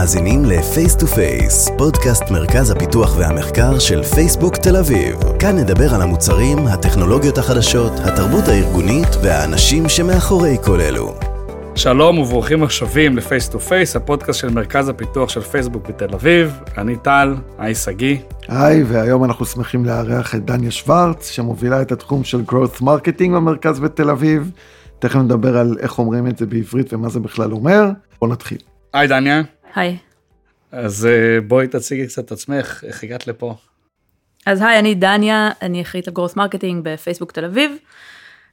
מאזינים ל-Face to Face, פודקאסט מרכז הפיתוח והמחקר של פייסבוק תל אביב. כאן נדבר על המוצרים, הטכנולוגיות החדשות, התרבות הארגונית והאנשים שמאחורי כל אלו. שלום וברוכים השבים ל-Face to Face, הפודקאסט של מרכז הפיתוח של פייסבוק בתל אביב. אני טל, היי שגיא. היי, והיום אנחנו שמחים לארח את דניה שוורץ, שמובילה את התחום של growth marketing במרכז בתל אביב. תכף נדבר על איך אומרים את זה בעברית ומה זה בכלל אומר. בוא נתחיל. היי דניה. היי. אז אה, בואי תציגי קצת את עצמך, איך הגעת לפה? אז היי, אני דניה, אני אחראית על growth marketing בפייסבוק תל אביב.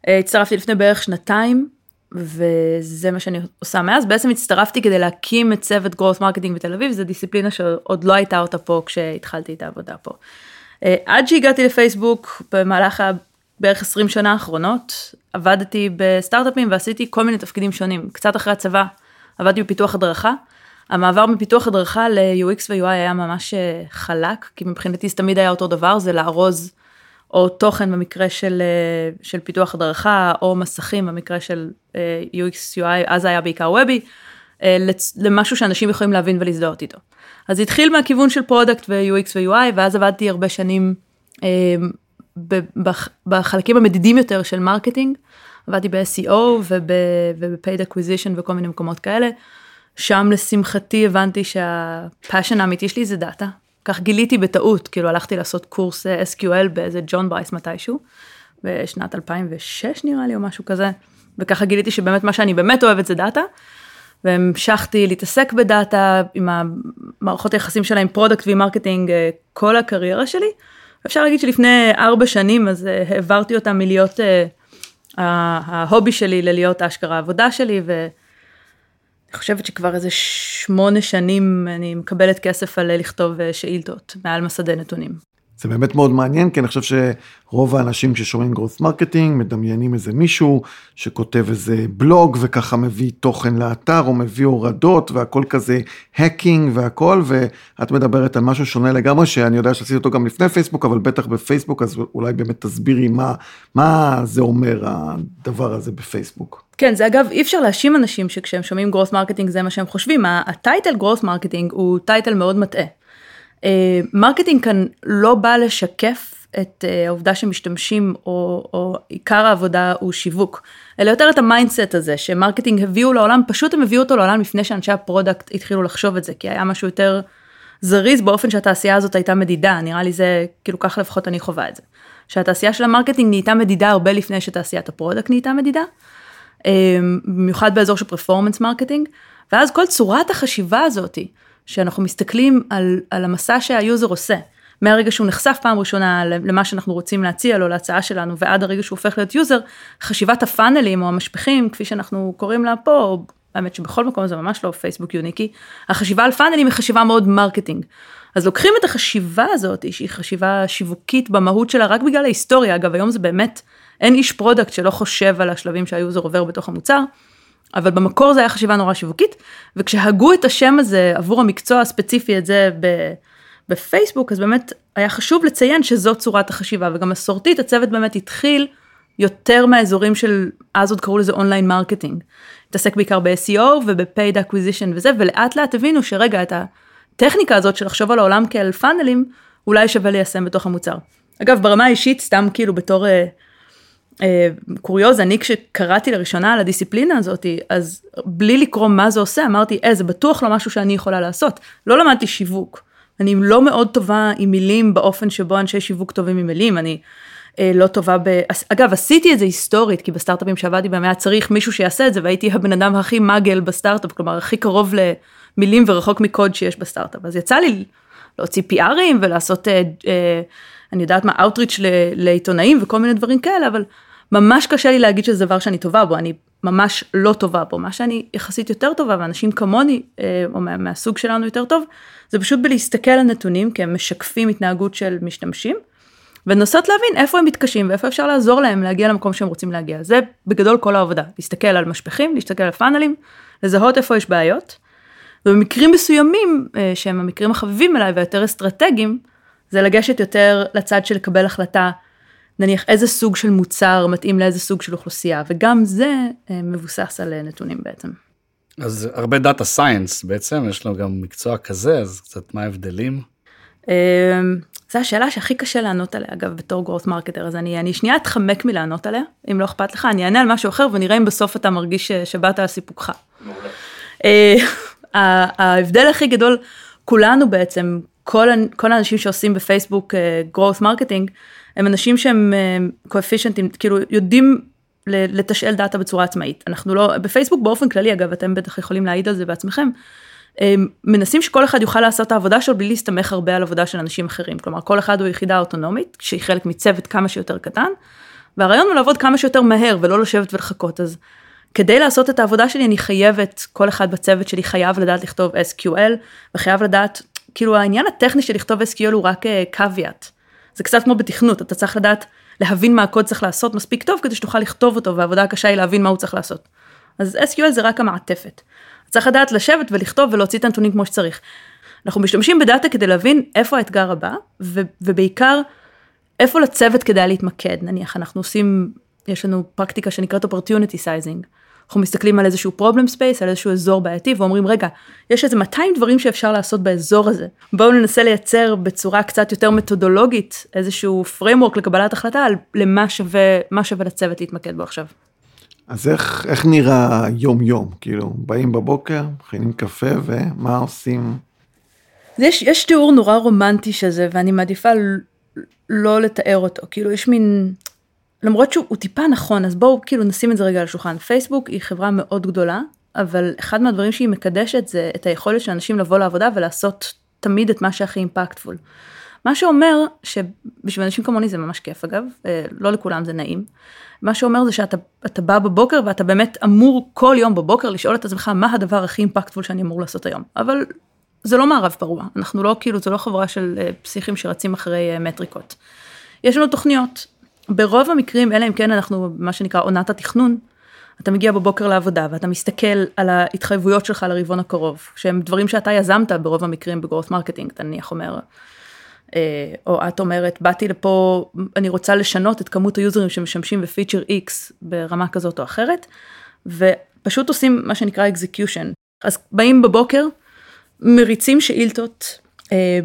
אה, הצטרפתי לפני בערך שנתיים, וזה מה שאני עושה מאז. בעצם הצטרפתי כדי להקים את צוות growth marketing בתל אביב, זו דיסציפלינה שעוד לא הייתה אותה פה כשהתחלתי את העבודה פה. אה, עד שהגעתי לפייסבוק, במהלך בערך 20 שנה האחרונות, עבדתי בסטארט-אפים ועשיתי כל מיני תפקידים שונים. קצת אחרי הצבא עבדתי בפיתוח הדרכה. המעבר מפיתוח הדרכה ל-UX ו-UI היה ממש אה, חלק, כי מבחינתי זה תמיד היה אותו דבר, זה לארוז או תוכן במקרה של, אה, של פיתוח הדרכה, או מסכים במקרה של אה, UX, UI, אז היה בעיקר web י, למשהו שאנשים יכולים להבין ולהזדהות איתו. אז התחיל מהכיוון של product ו-UX ו-UI, ואז עבדתי הרבה שנים בחלקים המדידים יותר של marketing, עבדתי ב-SEO וב-paid acquisition וכל מיני מקומות כאלה. שם לשמחתי הבנתי שה passion האמיתי שלי זה data. כך גיליתי בטעות, כאילו הלכתי לעשות קורס אה, SQL באיזה ג'ון ברייס מתישהו, בשנת 2006 נראה לי או משהו כזה, וככה גיליתי שבאמת מה שאני באמת אוהבת זה data, והמשכתי להתעסק ב data עם המערכות היחסים שלה עם product ו marketing אה, כל הקריירה שלי. אפשר להגיד שלפני ארבע שנים אז אה, העברתי אותה מלהיות ה hobby שלי ללהיות אשכרה העבודה שלי, ו... אני חושבת שכבר איזה שמונה שנים אני מקבלת כסף על לכתוב אה, שאילתות מעל מסדי נתונים. זה באמת מאוד מעניין, כי אני חושב שרוב האנשים ששומעים growth marketing מדמיינים איזה מישהו שכותב איזה בלוג וככה מביא תוכן לאתר או מביא הורדות והכל כזה hacking והכל, ואת מדברת על משהו שונה לגמרי, שאני יודע שעשיתי אותו גם לפני פייסבוק, אבל בטח בפייסבוק, אז אולי באמת תסבירי מה, מה זה אומר הדבר הזה בפייסבוק. כן, זה אגב, אי אפשר להאשים אנשים שכשהם שומעים growth marketing זה מה שהם חושבים, ה title growth marketing הוא title מאוד מטעה. אה, marketing כאן לא בא לשקף את אה, העובדה שמשתמשים או, או עיקר העבודה הוא שיווק, אלא יותר את ה mindset הזה ש marketing הביאו לעולם, פשוט הם הביאו אותו לעולם לפני שאנשי ה product התחילו לחשוב את זה, כי היה משהו יותר זריז באופן שהתעשייה הזאת הייתה מדידה, נראה לי זה, כאילו ככה לפחות אני חווה את זה. שהתעשייה של ה marketing נהייתה מדידה הרבה לפני שתעשיית ה product נהייתה מדידה, אה, במיוחד באזור של performance marketing, ואז כל צורת החשיבה הזאתי, שאנחנו מסתכלים על, על המסע שה user עושה, מהרגע שהוא נחשף פעם ראשונה למה שאנחנו רוצים להציע לו, להצעה שלנו, ועד הרגע שהוא הופך להיות user, חשיבת ה funnel ים או המשפכים, כפי שאנחנו קוראים לה פה, או האמת שבכל מקום זה ממש לא פייסבוק unique י, החשיבה על funnel ים היא חשיבה מאוד marketing. אז לוקחים את החשיבה הזאת, שהיא חשיבה שיווקית במהות שלה, רק בגלל ההיסטוריה, אגב היום זה באמת, אין איש product שלא חושב על השלבים שה user עובר בתוך המוצר, אבל במקור זה היה חשיבה נורא שיווקית, וכשהגו את השם הזה עבור המקצוע הספציפי הזה בפייסבוק, אז באמת היה חשוב לציין שזו צורת החשיבה, וגם מסורתית הצוות באמת התחיל יותר מהאזורים של, אז עוד קראו לזה online marketing. התעסק בעיקר ב-SEO וב-paid acquisition וזה, ולאט לאט הבינו שרגע, את הטכניקה הזאת של לחשוב על העולם כאל פאנלים, אולי שווה ליישם בתוך המוצר. אגב, ברמה האישית, סתם כאילו בתור... אה, קוריוז, אני כשקראתי לראשונה על הדיסציפלינה הזאת, אז בלי לקרוא מה זה עושה, אמרתי, אה, זה בטוח לא משהו שאני יכולה לעשות. לא למדתי שיווק. אני לא מאוד טובה עם מילים באופן שבו אנשי שיווק טובים עם מילים, אני אה, לא טובה ב... אגב, עשיתי את זה היסטורית, כי בסטארט-אפים שעבדתי בהם היה צריך מישהו שיעשה את זה, והייתי הבן אדם הכי מגל בסטארט-אפ, כלומר, הכי קרוב למילים ורחוק מקוד שיש בסטארט-אפ. אז יצא לי להוציא PRים ולעשות... אה, אה, אני יודעת מה, Outreach לעיתונאים וכל מיני דברים כאלה, אבל ממש קשה לי להגיד שזה דבר שאני טובה בו, אני ממש לא טובה בו. מה שאני יחסית יותר טובה, ואנשים כמוני, אה, או מה, מהסוג שלנו יותר טוב, זה פשוט בלהסתכל על נתונים, כי הם משקפים התנהגות של משתמשים, ולנסות להבין איפה הם מתקשים ואיפה אפשר לעזור להם להגיע למקום שהם רוצים להגיע. זה בגדול כל העבודה, להסתכל על משפכים, להסתכל על פאנלים, לזהות איפה יש בעיות, ובמקרים מסוימים, אה, שהם המקרים החביבים אליי והיותר אסטרטגיים, זה לגשת יותר לצד של לקבל החלטה, נניח איזה סוג של מוצר מתאים לאיזה סוג של אוכלוסייה, וגם זה אה, מבוסס על אה, נתונים בעצם. אז הרבה data science בעצם, יש לו גם מקצוע כזה, אז קצת מה ההבדלים? אמ, זו השאלה שהכי קשה לענות עליה, אגב, בתור growth marketer, אז אני, אני שנייה אתחמק מלענות עליה, אם לא אכפת לך, אני אענה על משהו אחר ונראה אם בסוף אתה מרגיש שבאת על סיפוקך. אה, ההבדל הכי גדול, כולנו בעצם, כל, כל האנשים שעושים בפייסבוק אה, marketing, הם אנשים שהם קואפישנטים, אה, כאילו יודעים לתשאל דאטה בצורה עצמאית. אנחנו לא, בפייסבוק באופן כללי, אגב, אתם בטח יכולים להעיד על זה בעצמכם, מנסים שכל אחד יוכל לעשות את העבודה שלו בלי להסתמך הרבה על עבודה של אנשים אחרים. כלומר, כל אחד הוא יחידה אוטונומית, שהיא חלק מצוות כמה שיותר קטן, והרעיון הוא לעבוד כמה שיותר מהר ולא לשבת ולחכות. אז כדי לעשות את העבודה שלי, אני חייבת, כל אחד בצוות שלי חייב לדעת לכתוב SQL, וחייב לדעת, כאילו העניין הטכני של לכתוב SQL הוא רק קוויאט. זה קצת כמו בתכנות, אתה צריך לדעת להבין מה הקוד צריך לעשות מספיק טוב כדי שתוכל לכתוב אותו, והעבודה הקשה היא להבין מה הוא צריך לעשות. אז SQL זה רק המעטפת. צריך לדעת לשבת ולכתוב ולהוציא את הנתונים כמו שצריך. אנחנו משתמשים בדאטה כדי להבין איפה האתגר הבא, ו- ובעיקר איפה לצוות כדאי להתמקד. נניח אנחנו עושים, יש לנו פרקטיקה שנקראת opportunity sizing. אנחנו מסתכלים על איזשהו problem space, על איזשהו אזור בעייתי, ואומרים, רגע, יש איזה 200 דברים שאפשר לעשות באזור הזה. בואו ננסה לייצר בצורה קצת יותר מתודולוגית איזשהו framework לקבלת החלטה על למה שווה, מה שווה לצוות להתמקד בו עכשיו. אז איך, איך נראה יום-יום? כאילו, באים בבוקר, מכינים קפה, ומה עושים? יש, יש תיאור נורא רומנטי של זה, ואני מעדיפה לא לתאר אותו. כאילו, יש מין... למרות שהוא טיפה נכון, אז בואו כאילו נשים את זה רגע על השולחן. פייסבוק היא חברה מאוד גדולה, אבל אחד מהדברים שהיא מקדשת זה את היכולת של אנשים לבוא לעבודה ולעשות תמיד את מה שהכי אימפקטפול. מה שאומר שבשביל אנשים כמוני זה ממש כיף אגב, אה, לא לכולם זה נעים. מה שאומר זה שאתה בא בבוקר ואתה באמת אמור כל יום בבוקר לשאול את עצמך מה הדבר הכי impactful שאני אמור לעשות היום. אבל זה לא מערב פרוע, אנחנו לא כאילו, זו לא חברה של אה, פסיכים שרצים אחרי אה, מטריקות. יש לנו תוכניות, ברוב המקרים, אלא אם כן אנחנו, מה שנקרא עונת התכנון, אתה מגיע בבוקר לעבודה ואתה מסתכל על ההתחייבויות שלך לרבעון הקרוב, שהם דברים שאתה יזמת ברוב המקרים ב growth marketing, אתה נניח אומר, אה, או את אומרת, באתי לפה, אני רוצה לשנות את כמות היוזרים שמשתמשים בפיצ'ר X ברמה כזאת או אחרת, ופשוט עושים מה שנקרא execution. אז באים בבוקר, מריצים שאילתות, אה,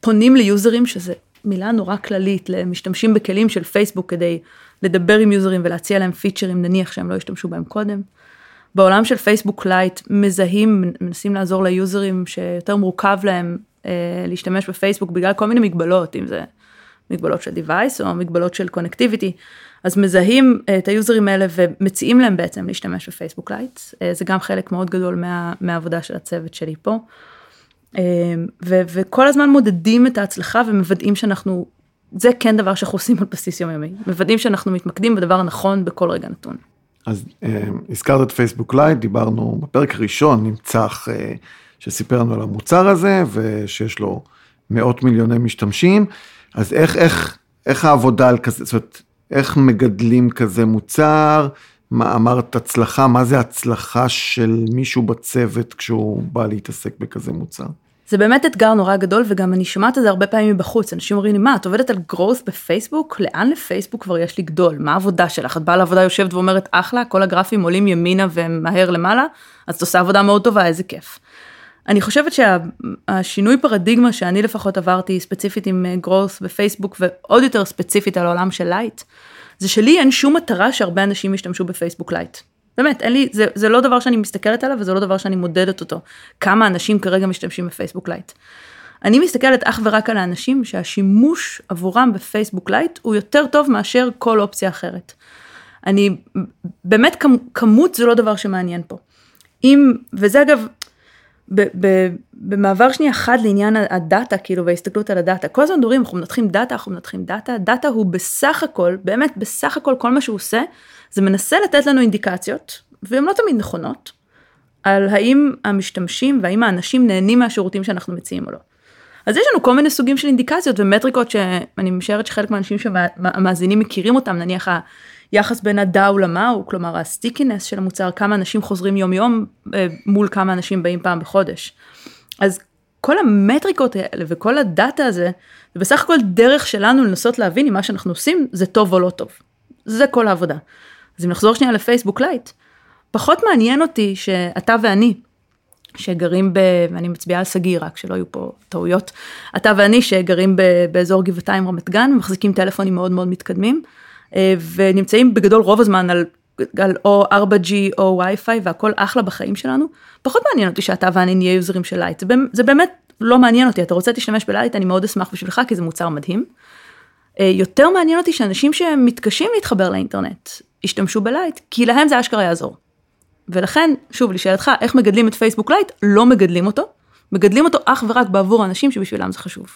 פונים ליוזרים, שזה מילה נורא כללית, למשתמשים בכלים של פייסבוק כדי לדבר עם יוזרים ולהציע להם פיצ'רים, נניח שהם לא השתמשו בהם קודם. בעולם של פייסבוק לייט מזהים, מנסים לעזור ליוזרים שיותר מורכב להם אה, להשתמש בפייסבוק בגלל כל מיני מגבלות, אם זה מגבלות של device או מגבלות של connectivity, אז מזהים אה, את היוזרים האלה ומציעים להם בעצם להשתמש בפייסבוק לייט, אה, זה גם חלק מאוד גדול מה, מהעבודה של הצוות שלי פה. ו, וכל הזמן מודדים את ההצלחה ומוודאים שאנחנו, זה כן דבר שאנחנו עושים על בסיס יומיומי, מוודאים שאנחנו מתמקדים בדבר הנכון בכל רגע נתון. אז הזכרת את פייסבוק לייט, דיברנו בפרק הראשון, נמצא שסיפר לנו על המוצר הזה, ושיש לו מאות מיליוני משתמשים, אז איך, איך, איך העבודה על כזה, זאת אומרת, איך מגדלים כזה מוצר, מה אמרת הצלחה, מה זה הצלחה של מישהו בצוות כשהוא בא להתעסק בכזה מוצר? זה באמת אתגר נורא גדול וגם אני שומעת את זה הרבה פעמים מבחוץ, אנשים אומרים לי מה את עובדת על growth בפייסבוק? לאן לפייסבוק כבר יש לגדול? מה העבודה שלך? את באה לעבודה יושבת ואומרת אחלה, כל הגרפים עולים ימינה ומהר למעלה, אז את עושה עבודה מאוד טובה, איזה כיף. אני חושבת שהשינוי פרדיגמה שאני לפחות עברתי ספציפית עם growth בפייסבוק ועוד יותר ספציפית על העולם של לייט, זה שלי אין שום מטרה שהרבה אנשים ישתמשו בפייסבוק לייט. באמת, אין לי, זה, זה לא דבר שאני מסתכלת עליו וזה לא דבר שאני מודדת אותו. כמה אנשים כרגע משתמשים בפייסבוק לייט. אני מסתכלת אך ורק על האנשים שהשימוש עבורם בפייסבוק לייט הוא יותר טוב מאשר כל אופציה אחרת. אני, באמת כמות זה לא דבר שמעניין פה. אם, וזה אגב, במעבר שנייה חד לעניין הדאטה, כאילו, וההסתכלות על הדאטה. כל הזמן מדברים, אנחנו מנתחים דאטה, אנחנו מנתחים דאטה, דאטה הוא בסך הכל, באמת, בסך הכל, כל מה שהוא עושה, זה מנסה לתת לנו אינדיקציות, והן לא תמיד נכונות, על האם המשתמשים והאם האנשים נהנים מהשירותים שאנחנו מציעים או לא. אז יש לנו כל מיני סוגים של אינדיקציות ומטריקות שאני משערת שחלק מהאנשים שהמאזינים מכירים אותם, נניח היחס בין ה DAU ל MAU, כלומר ה stickiness של המוצר, כמה אנשים חוזרים יום יום אה, מול כמה אנשים באים פעם בחודש. אז כל המטריקות האלה וכל הדאטה הזה, זה בסך הכל דרך שלנו לנסות להבין אם מה שאנחנו עושים זה טוב או לא טוב. זה כל העבודה. אז אם נחזור שנייה לפייסבוק לייט, פחות מעניין אותי שאתה ואני, שגרים ב... ואני מצביעה על שגיא רק, שלא יהיו פה טעויות. אתה ואני שגרים ב, באזור גבעתיים רמת גן, מחזיקים טלפונים מאוד מאוד מתקדמים, אה, ונמצאים בגדול רוב הזמן על, על או 4G או וי-פיי והכל אחלה בחיים שלנו. פחות מעניין אותי שאתה ואני נהיה יוזרים של לייט, זה, זה באמת לא מעניין אותי, אתה רוצה להשתמש בלייט, אני מאוד אשמח בשבילך כי זה מוצר מדהים. אה, יותר מעניין אותי שאנשים שמתקשים להתחבר לאינטרנט, ישתמשו בלייט, כי להם זה אשכרה יעזור. ולכן, שוב, לשאלתך, איך מגדלים את פייסבוק לייט? לא מגדלים אותו, מגדלים אותו אך ורק בעבור האנשים שבשבילם זה חשוב.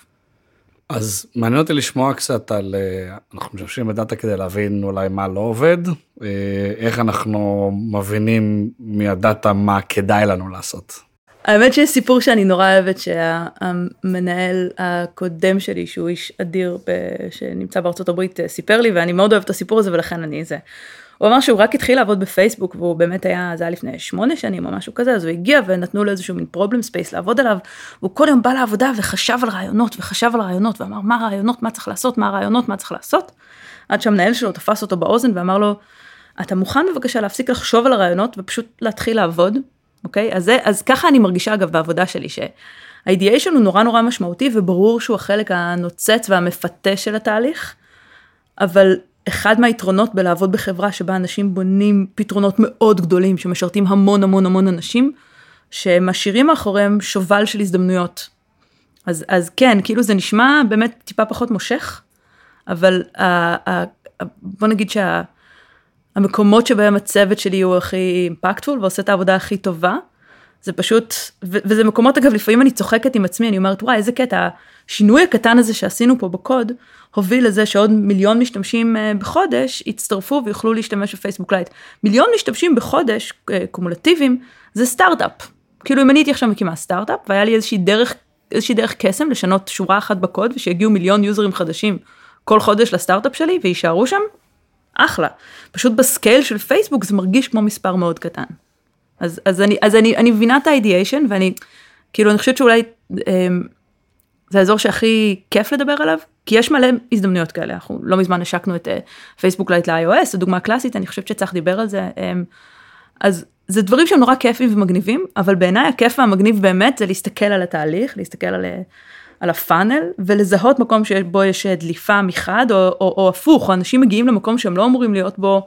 אז מעניין אותי לשמוע קצת על, אה, אנחנו משתמשים בדאטה כדי להבין אולי מה לא עובד, אה, איך אנחנו מבינים מהדאטה מה כדאי לנו לעשות. האמת שיש סיפור שאני נורא אוהבת שהמנהל הקודם שלי שהוא איש אדיר שנמצא בארצות הברית אה, סיפר לי ואני מאוד אוהבת את הסיפור הזה ולכן אני זה. הוא אמר שהוא רק התחיל לעבוד בפייסבוק והוא באמת היה, זה היה לפני שמונה שנים או משהו כזה, אז הוא הגיע ונתנו לו איזשהו מין problem space לעבוד עליו, והוא כל יום בא לעבודה וחשב על רעיונות וחשב על רעיונות ואמר מה הרעיונות, מה צריך לעשות, מה הרעיונות, מה צריך לעשות, עד שהמנהל שלו תפס אותו באוזן ואמר לו, אתה מוכן בבקשה להפסיק לחשוב על הרעיונות ופשוט להתחיל לעבוד, אוקיי? אז, זה, אז ככה אני מרגישה אגב בעבודה שלי, שה-ideation הוא נורא נורא משמעותי וברור שהוא החלק הנוצץ והמפתה של התהליך, אבל אחד מהיתרונות בלעבוד בחברה שבה אנשים בונים פתרונות מאוד גדולים שמשרתים המון המון המון אנשים, שמשאירים מאחוריהם שובל של הזדמנויות. אז, אז כן, כאילו זה נשמע באמת טיפה פחות מושך, אבל ה, ה, ה, בוא נגיד שהמקומות שה, שבהם הצוות שלי הוא הכי impactful ועושה את העבודה הכי טובה, זה פשוט, ו, וזה מקומות אגב, לפעמים אני צוחקת עם עצמי, אני אומרת וואי איזה קטע, השינוי הקטן הזה שעשינו פה בקוד, הוביל לזה שעוד מיליון משתמשים אה, בחודש יצטרפו ויוכלו להשתמש בפייסבוק לייט. מיליון משתמשים בחודש אה, cumulative ים זה סטארט-אפ. כאילו אם אני הייתי עכשיו מקימה סטארט-אפ והיה לי איזושהי דרך, איזושהי דרך קסם לשנות שורה אחת בקוד ושיגיעו מיליון יוזרים חדשים כל חודש לסטארט-אפ שלי ויישארו שם, אחלה. פשוט ב scale של פייסבוק זה מרגיש כמו מספר מאוד קטן. אז, אז, אני, אז אני, אני מבינה את ה ideation ואני, כאילו אני חושבת שאולי אה, זה האזור שהכי כיף לדבר עליו, כי יש מלא הזדמנויות כאלה, אנחנו לא מזמן השקנו את פייסבוק לייט ל-iOS, זו דוגמה קלאסית, אני חושבת שצריך לדבר על זה. אמ, אז זה דברים שהם נורא כיפים ומגניבים, אבל בעיניי הכיף והמגניב באמת זה להסתכל על התהליך, להסתכל על, על ה funnel, ולזהות מקום שבו יש דליפה מחד, או, או, או הפוך, או אנשים מגיעים למקום שהם לא אמורים להיות בו,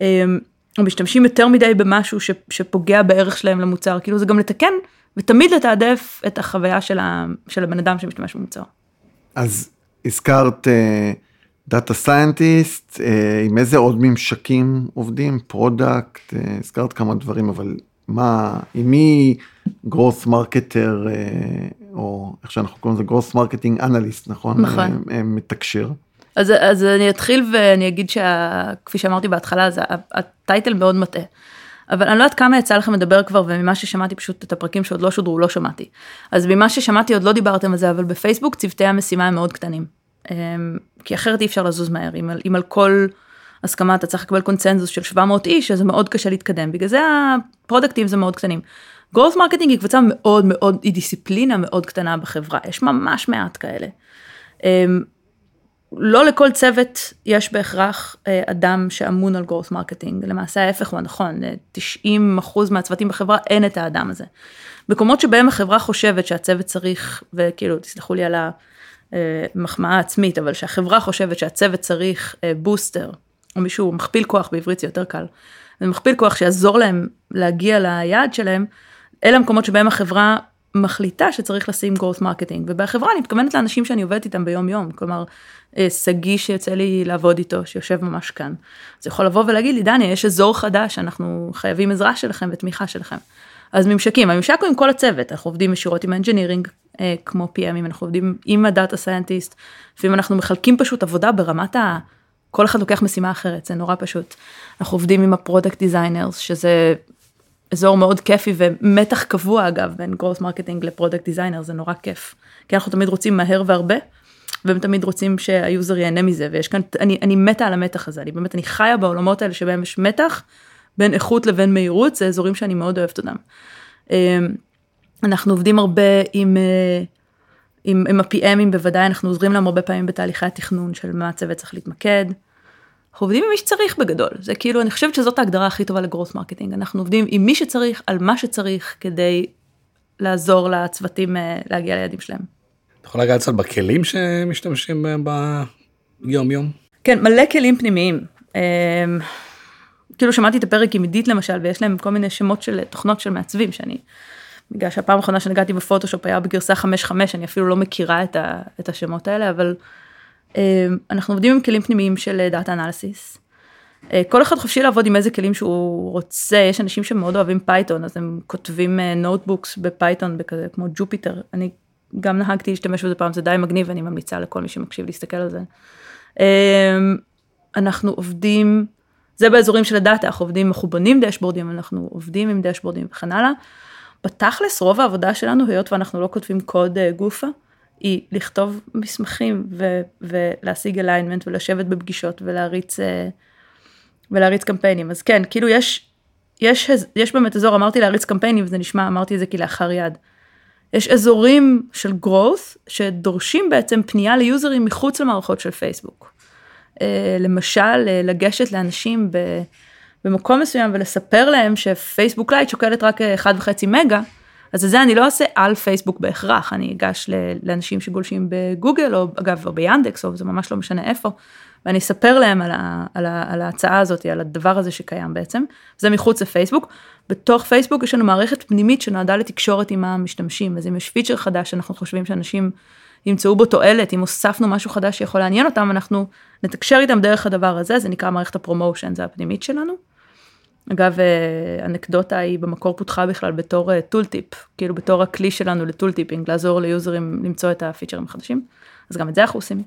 אמ, או משתמשים יותר מדי במשהו ש, שפוגע בערך שלהם למוצר, כאילו זה גם לתקן ותמיד לתעדף את החוויה של, ה, של הבן אדם שמשתמש במוצר. אז הזכרת data uh, scientist, uh, עם איזה עוד ממשקים עובדים, product, uh, הזכרת כמה דברים, אבל מה, עם מי? growth marketer, uh, או איך שאנחנו קוראים לזה growth marketing analyst, נכון? נכון. Uh, מתקשר. אז, אז אני אתחיל ואני אגיד שכפי שאמרתי בהתחלה, ה title מאוד מטעה. אבל אני לא יודעת כמה יצא לכם לדבר כבר, וממה ששמעתי פשוט את הפרקים שעוד לא שודרו, לא שמעתי. אז ממה ששמעתי עוד לא דיברתם על זה, אבל בפייסבוק צוותי המשימה הם מאוד קטנים. אמ, כי אחרת אי אפשר לזוז מהר, אם, אם על כל הסכמה אתה צריך לקבל קונצנזוס של 700 איש, אז זה מאוד קשה להתקדם, בגלל זה ה product ים זה מאוד קטנים. growth marketing היא קבוצה מאוד מאוד, היא דיסציפלינה מאוד קטנה בחברה, יש ממש מעט כאלה. אמ, לא לכל צוות יש בהכרח אה, אדם שאמון על growth marketing, למעשה ההפך הוא הנכון, 90 אחוז מהצוותים בחברה אין את האדם הזה. מקומות שבהם החברה חושבת שהצוות צריך, וכאילו תסלחו לי על המחמאה העצמית, אבל שהחברה חושבת שהצוות צריך בוסטר, אה, או מישהו מכפיל כוח, בעברית זה יותר קל, זה מכפיל כוח שיעזור להם להגיע ליעד שלהם, אלה המקומות שבהם החברה מחליטה שצריך לשים growth marketing, ובחברה אני מתכוונת לאנשים שאני עובדת איתם ביום יום, כלומר, אה, שגיא שיוצא לי לעבוד איתו, שיושב ממש כאן. אז יכול לבוא ולהגיד לי, דני, יש אזור חדש, אנחנו חייבים עזרה שלכם ותמיכה שלכם. אז ממשקים, הממשק הוא עם כל הצוות, אנחנו עובדים ישירות עם ה engineering, אה, כמו PMים, אנחנו עובדים עם ה data scientist, לפעמים אנחנו מחלקים פשוט עבודה ברמת ה... כל אחד לוקח משימה אחרת, זה נורא פשוט. אנחנו עובדים עם ה product designers, שזה אזור מאוד כיפי ומתח קבוע אגב בין growth marketing ל product designer זה נורא כיף. כי אנחנו תמיד רוצים מהר והרבה והם תמיד רוצים שה user ייהנה מזה ויש כאן אני אני מתה על המתח הזה אני באמת אני חיה בעולמות האלה שבהם יש מתח בין איכות לבין מהירות זה אזורים שאני מאוד אוהבת אותם. אמ, אנחנו עובדים הרבה עם. אה, עם, עם ה-PMים בוודאי אנחנו עוזרים להם הרבה פעמים בתהליכי התכנון של מה הצוות צריך להתמקד. אנחנו עובדים עם מי שצריך בגדול, זה כאילו, אני חושבת שזאת ההגדרה הכי טובה ל growth marketing, אנחנו עובדים עם מי שצריך, על מה שצריך, כדי לעזור לצוותים אה, להגיע ליעדים שלהם. אתה יכול לגעת קצת בכלים שמשתמשים בהם ביום יום? כן, מלא כלים פנימיים. אמ, כאילו שמעתי את הפרק עם עידית למשל, ויש להם כל מיני שמות של תוכנות של מעצבים, שאני, בגלל שהפעם האחרונה שנגעתי בפוטושופ היה בגרסה 5.5, אני אפילו לא מכירה את, ה, את השמות האלה, אבל אנחנו עובדים עם כלים פנימיים של data analysis. אה, כל אחד חופשי לעבוד עם איזה כלים שהוא רוצה, יש אנשים שמאוד אוהבים פייתון, אז הם כותבים notebooks אה, בפייתון, בכזה, כמו ג'ופיטר, אני גם נהגתי להשתמש בזה פעם, זה די מגניב, ואני ממליצה לכל מי שמקשיב להסתכל על זה. אמ, אנחנו עובדים, זה באזורים של הדאטה, אנחנו עובדים, אנחנו בונים דשבורדים, אנחנו עובדים עם דשבורדים וכן הלאה. בתכלס, רוב העבודה שלנו, היות ואנחנו לא כותבים קוד אה, גופה, היא לכתוב מסמכים ו- ולהשיג אליינמנט ולשבת בפגישות ולהריץ, ולהריץ קמפיינים. אז כן, כאילו יש, יש, יש באמת אזור, אמרתי להריץ קמפיינים, וזה נשמע, אמרתי את זה כלאחר יד. יש אזורים של growth שדורשים בעצם פנייה ל user ים מחוץ למערכות של פייסבוק. אה, למשל, אה, לגשת לאנשים במקום מסוים ולספר להם שפייסבוק לייט שוקלת רק 1.5 מגה, אז זה אני לא אעשה על פייסבוק בהכרח, אני אגש לאנשים שגולשים בגוגל, או אגב, או ביאנדקס, או זה ממש לא משנה איפה, ואני אספר להם על, ה, על, ה, על ההצעה הזאת, על הדבר הזה שקיים בעצם, זה מחוץ לפייסבוק. בתוך פייסבוק יש לנו מערכת פנימית שנועדה לתקשורת עם המשתמשים, אז אם יש feature חדש שאנחנו חושבים שאנשים ימצאו בו תועלת, אם הוספנו משהו חדש שיכול לעניין אותם, אנחנו נתקשר איתם דרך הדבר הזה, זה נקרא מערכת ה promotion, זה הפנימית שלנו. אגב, אה, אנקדוטה היא במקור פותחה בכלל בתור tool אה, טיפ, כאילו בתור הכלי שלנו ל tool tipping, לעזור ל user ים למצוא את ה feature ים החדשים, אז גם את זה אנחנו עושים.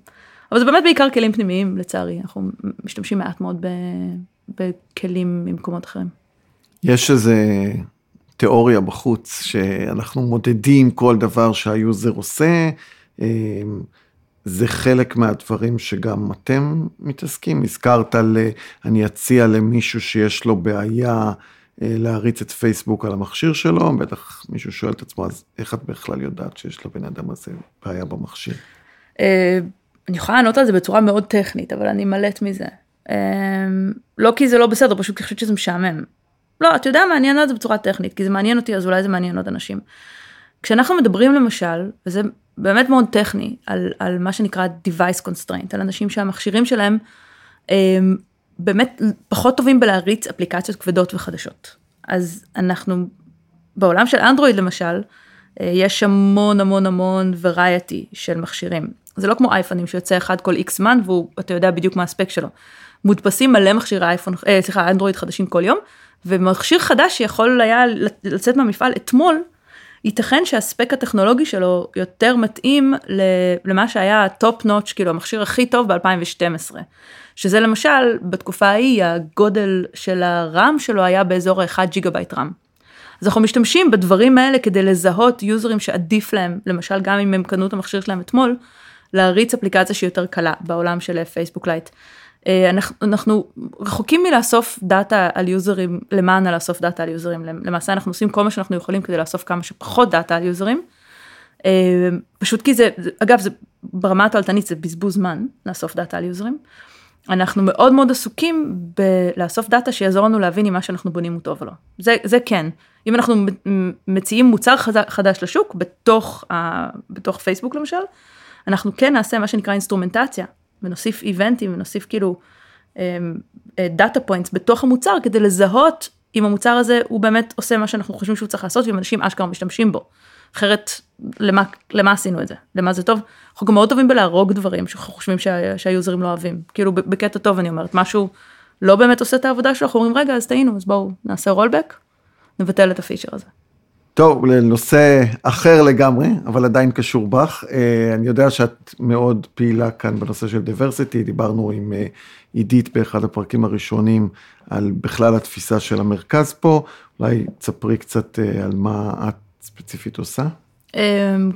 אבל זה באמת בעיקר כלים פנימיים לצערי, אנחנו משתמשים מעט מאוד בכלים ממקומות אחרים. יש איזה תיאוריה בחוץ שאנחנו מודדים כל דבר שהיוזר עושה, אמ, זה חלק מהדברים שגם אתם מתעסקים. הזכרת ל... אני אציע למישהו שיש לו בעיה אה, להריץ את פייסבוק על המכשיר שלו, בטח מישהו שואל את עצמו, אז איך את בכלל יודעת שיש לבן אדם הזה בעיה במכשיר? אה, אני יכולה לענות על זה בצורה מאוד טכנית, אבל אני מלאת מזה. אמ, לא כי זה לא בסדר, פשוט כי חושבת שזה משעמם. לא, אתה יודע אענה על זה בצורה טכנית, כי זה מעניין אותי, אז אולי זה מעניין עוד אנשים. כשאנחנו מדברים למשל, וזה באמת מאוד טכני, על, על מה שנקרא device constraint, על אנשים שהמכשירים שלהם הם אמ, באמת פחות טובים בלהריץ אפליקציות כבדות וחדשות. אז אנחנו, בעולם של אנדרואיד למשל, אה, יש המון המון המון variety של מכשירים. זה לא כמו אייפונים שיוצא אחד כל איקס זמן ואתה יודע בדיוק מה הספק שלו. מודפסים מלא מכשירי אייפון, אה, סליחה, אנדרואיד חדשים כל יום, ומכשיר חדש שיכול היה לצאת מהמפעל אתמול, ייתכן שהספק הטכנולוגי שלו יותר מתאים למה שהיה ה top notch, כאילו המכשיר הכי טוב ב-2012. שזה למשל, בתקופה ההיא, הגודל של ה RAM שלו היה באזור ה-1 ג'יגה בייט RAM. אז אנחנו משתמשים בדברים האלה כדי לזהות user ים שעדיף להם, למשל גם אם הם קנו את המכשיר שלהם אתמול, להריץ אפליקציה שהיא יותר קלה בעולם של פייסבוק לייט. אה, אנחנו, אנחנו רחוקים מלאסוף data על user ים, למען לאסוף data על user ים, למעשה אנחנו עושים כל מה שאנחנו יכולים כדי לאסוף כמה שפחות data על user ים. אה, פשוט כי זה, אגב, זה ברמה התועלתנית זה בזבוז זמן לאסוף data על user ים. אנחנו מאוד מאוד עסוקים בלאסוף data שיעזור לנו להבין אם מה שאנחנו בונים הוא טוב או לא. זה, זה כן. אם אנחנו מציעים מוצר חדש לשוק בתוך, ה, בתוך פייסבוק למשל, אנחנו כן נעשה מה שנקרא אינסטרומנטציה, ונוסיף event ים ונוסיף כאילו data um, points uh, בתוך המוצר כדי לזהות אם המוצר הזה הוא באמת עושה מה שאנחנו חושבים שהוא צריך לעשות ואם אנשים אשכרה משתמשים בו. אחרת למה, למה עשינו את זה? למה זה טוב? אנחנו גם מאוד טובים בלהרוג דברים שאנחנו חושבים שה, שה user ים לא אוהבים. כאילו בקטע טוב אני אומרת, משהו לא באמת עושה את העבודה שלו, אנחנו אומרים רגע אז טעינו אז בואו נעשה רולבק, נבטל את הפיצ'ר הזה. טוב, לנושא אחר לגמרי, אבל עדיין קשור בך. אה, אני יודע שאת מאוד פעילה כאן בנושא של דיברסיטי, דיברנו עם אה, עידית באחד הפרקים הראשונים על בכלל התפיסה של המרכז פה, אולי תספרי קצת אה, על מה את ספציפית עושה.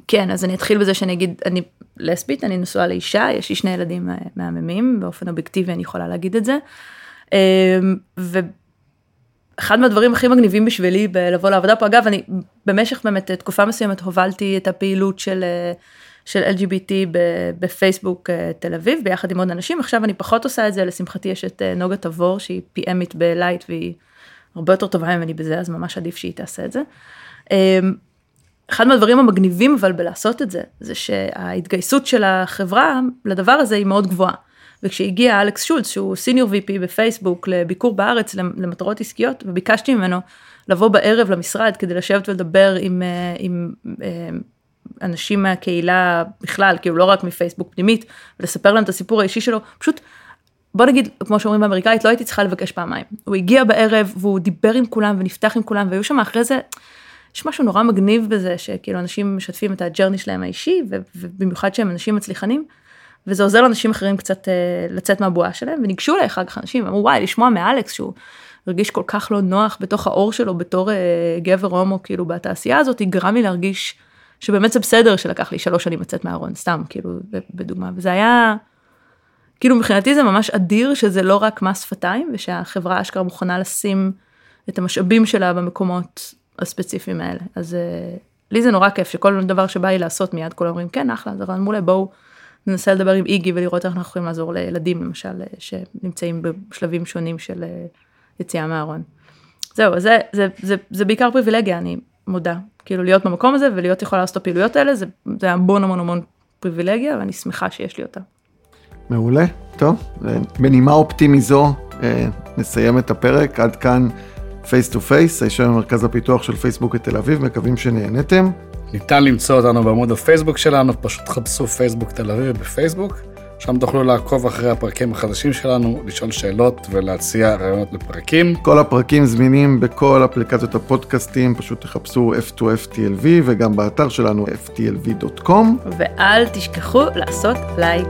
כן, אז אני אתחיל בזה שאני אגיד, אני לסבית, אני נשואה לאישה, יש לי שני ילדים מהממים, באופן אובייקטיבי אני יכולה להגיד את זה. אחד מהדברים הכי מגניבים בשבילי בלבוא לעבודה פה, אגב, אני במשך באמת תקופה מסוימת הובלתי את הפעילות של, של LGBT בפייסבוק תל אביב ביחד עם עוד אנשים עכשיו אני פחות עושה את זה לשמחתי יש את נוגה תבור שהיא PMית בלייט והיא הרבה יותר טובה ממני בזה אז ממש עדיף שהיא תעשה את זה. אחד מהדברים המגניבים אבל בלעשות את זה זה שההתגייסות של החברה לדבר הזה היא מאוד גבוהה. וכשהגיע אלכס שולץ שהוא סיניור VP בפייסבוק לביקור בארץ למטרות עסקיות וביקשתי ממנו לבוא בערב למשרד כדי לשבת ולדבר עם, אה, עם אה, אנשים מהקהילה בכלל כאילו לא רק מפייסבוק פנימית ולספר להם את הסיפור האישי שלו פשוט בוא נגיד כמו שאומרים באמריקאית לא הייתי צריכה לבקש פעמיים הוא הגיע בערב והוא דיבר עם כולם ונפתח עם כולם והיו שם אחרי זה. יש משהו נורא מגניב בזה שכאילו אנשים משתפים את הג'רני שלהם האישי ובמיוחד שהם אנשים מצליחנים. וזה עוזר לאנשים אחרים קצת uh, לצאת מהבועה שלהם וניגשו אליי אחר כך אנשים אמרו וואי לשמוע מאלכס שהוא הרגיש כל כך לא נוח בתוך האור שלו בתור uh, גבר הומו כאילו בתעשייה הזאת גרם לי להרגיש שבאמת זה בסדר שלקח לי שלוש שנים לצאת מהארון סתם כאילו בדוגמה וזה היה כאילו מבחינתי זה ממש אדיר שזה לא רק מס שפתיים ושהחברה אשכרה מוכנה לשים את המשאבים שלה במקומות הספציפיים האלה אז uh, לי זה נורא כיף שכל דבר שבא לי לעשות מיד כולם אומרים כן אחלה זה רעיון מעולה בואו. ננסה לדבר עם איגי ולראות איך אנחנו יכולים לעזור לילדים למשל שנמצאים בשלבים שונים של אה, יציאה מהארון. זהו, זה, זה, זה, זה בעיקר פריבילגיה, אני מודה. כאילו להיות במקום הזה ולהיות יכולה לעשות את הפעילויות האלה, זה, זה המון המון המון פריבילגיה ואני שמחה שיש לי אותה. מעולה, טוב, בנימה אופטימי זו אה, נסיים את הפרק, עד כאן Face to Face, הישר ממרכז הפיתוח של פייסבוק בתל אביב, מקווים שנהנתם. ניתן למצוא אותנו בעמוד הפייסבוק שלנו, פשוט חפשו פייסבוק תל אביב בפייסבוק. שם תוכלו לעקוב אחרי הפרקים החדשים שלנו, לשאול שאלות ולהציע רעיונות לפרקים. כל הפרקים זמינים בכל אפליקציות הפודקאסטים, פשוט תחפשו F2FTLV וגם באתר שלנו ftlv.com. ואל תשכחו לעשות לייק.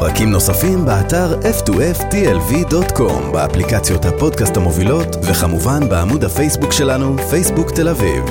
פרקים נוספים באתר f2ftlv.com, באפליקציות הפודקאסט המובילות, וכמובן בעמוד הפייסבוק שלנו, פייסבוק תל אביב.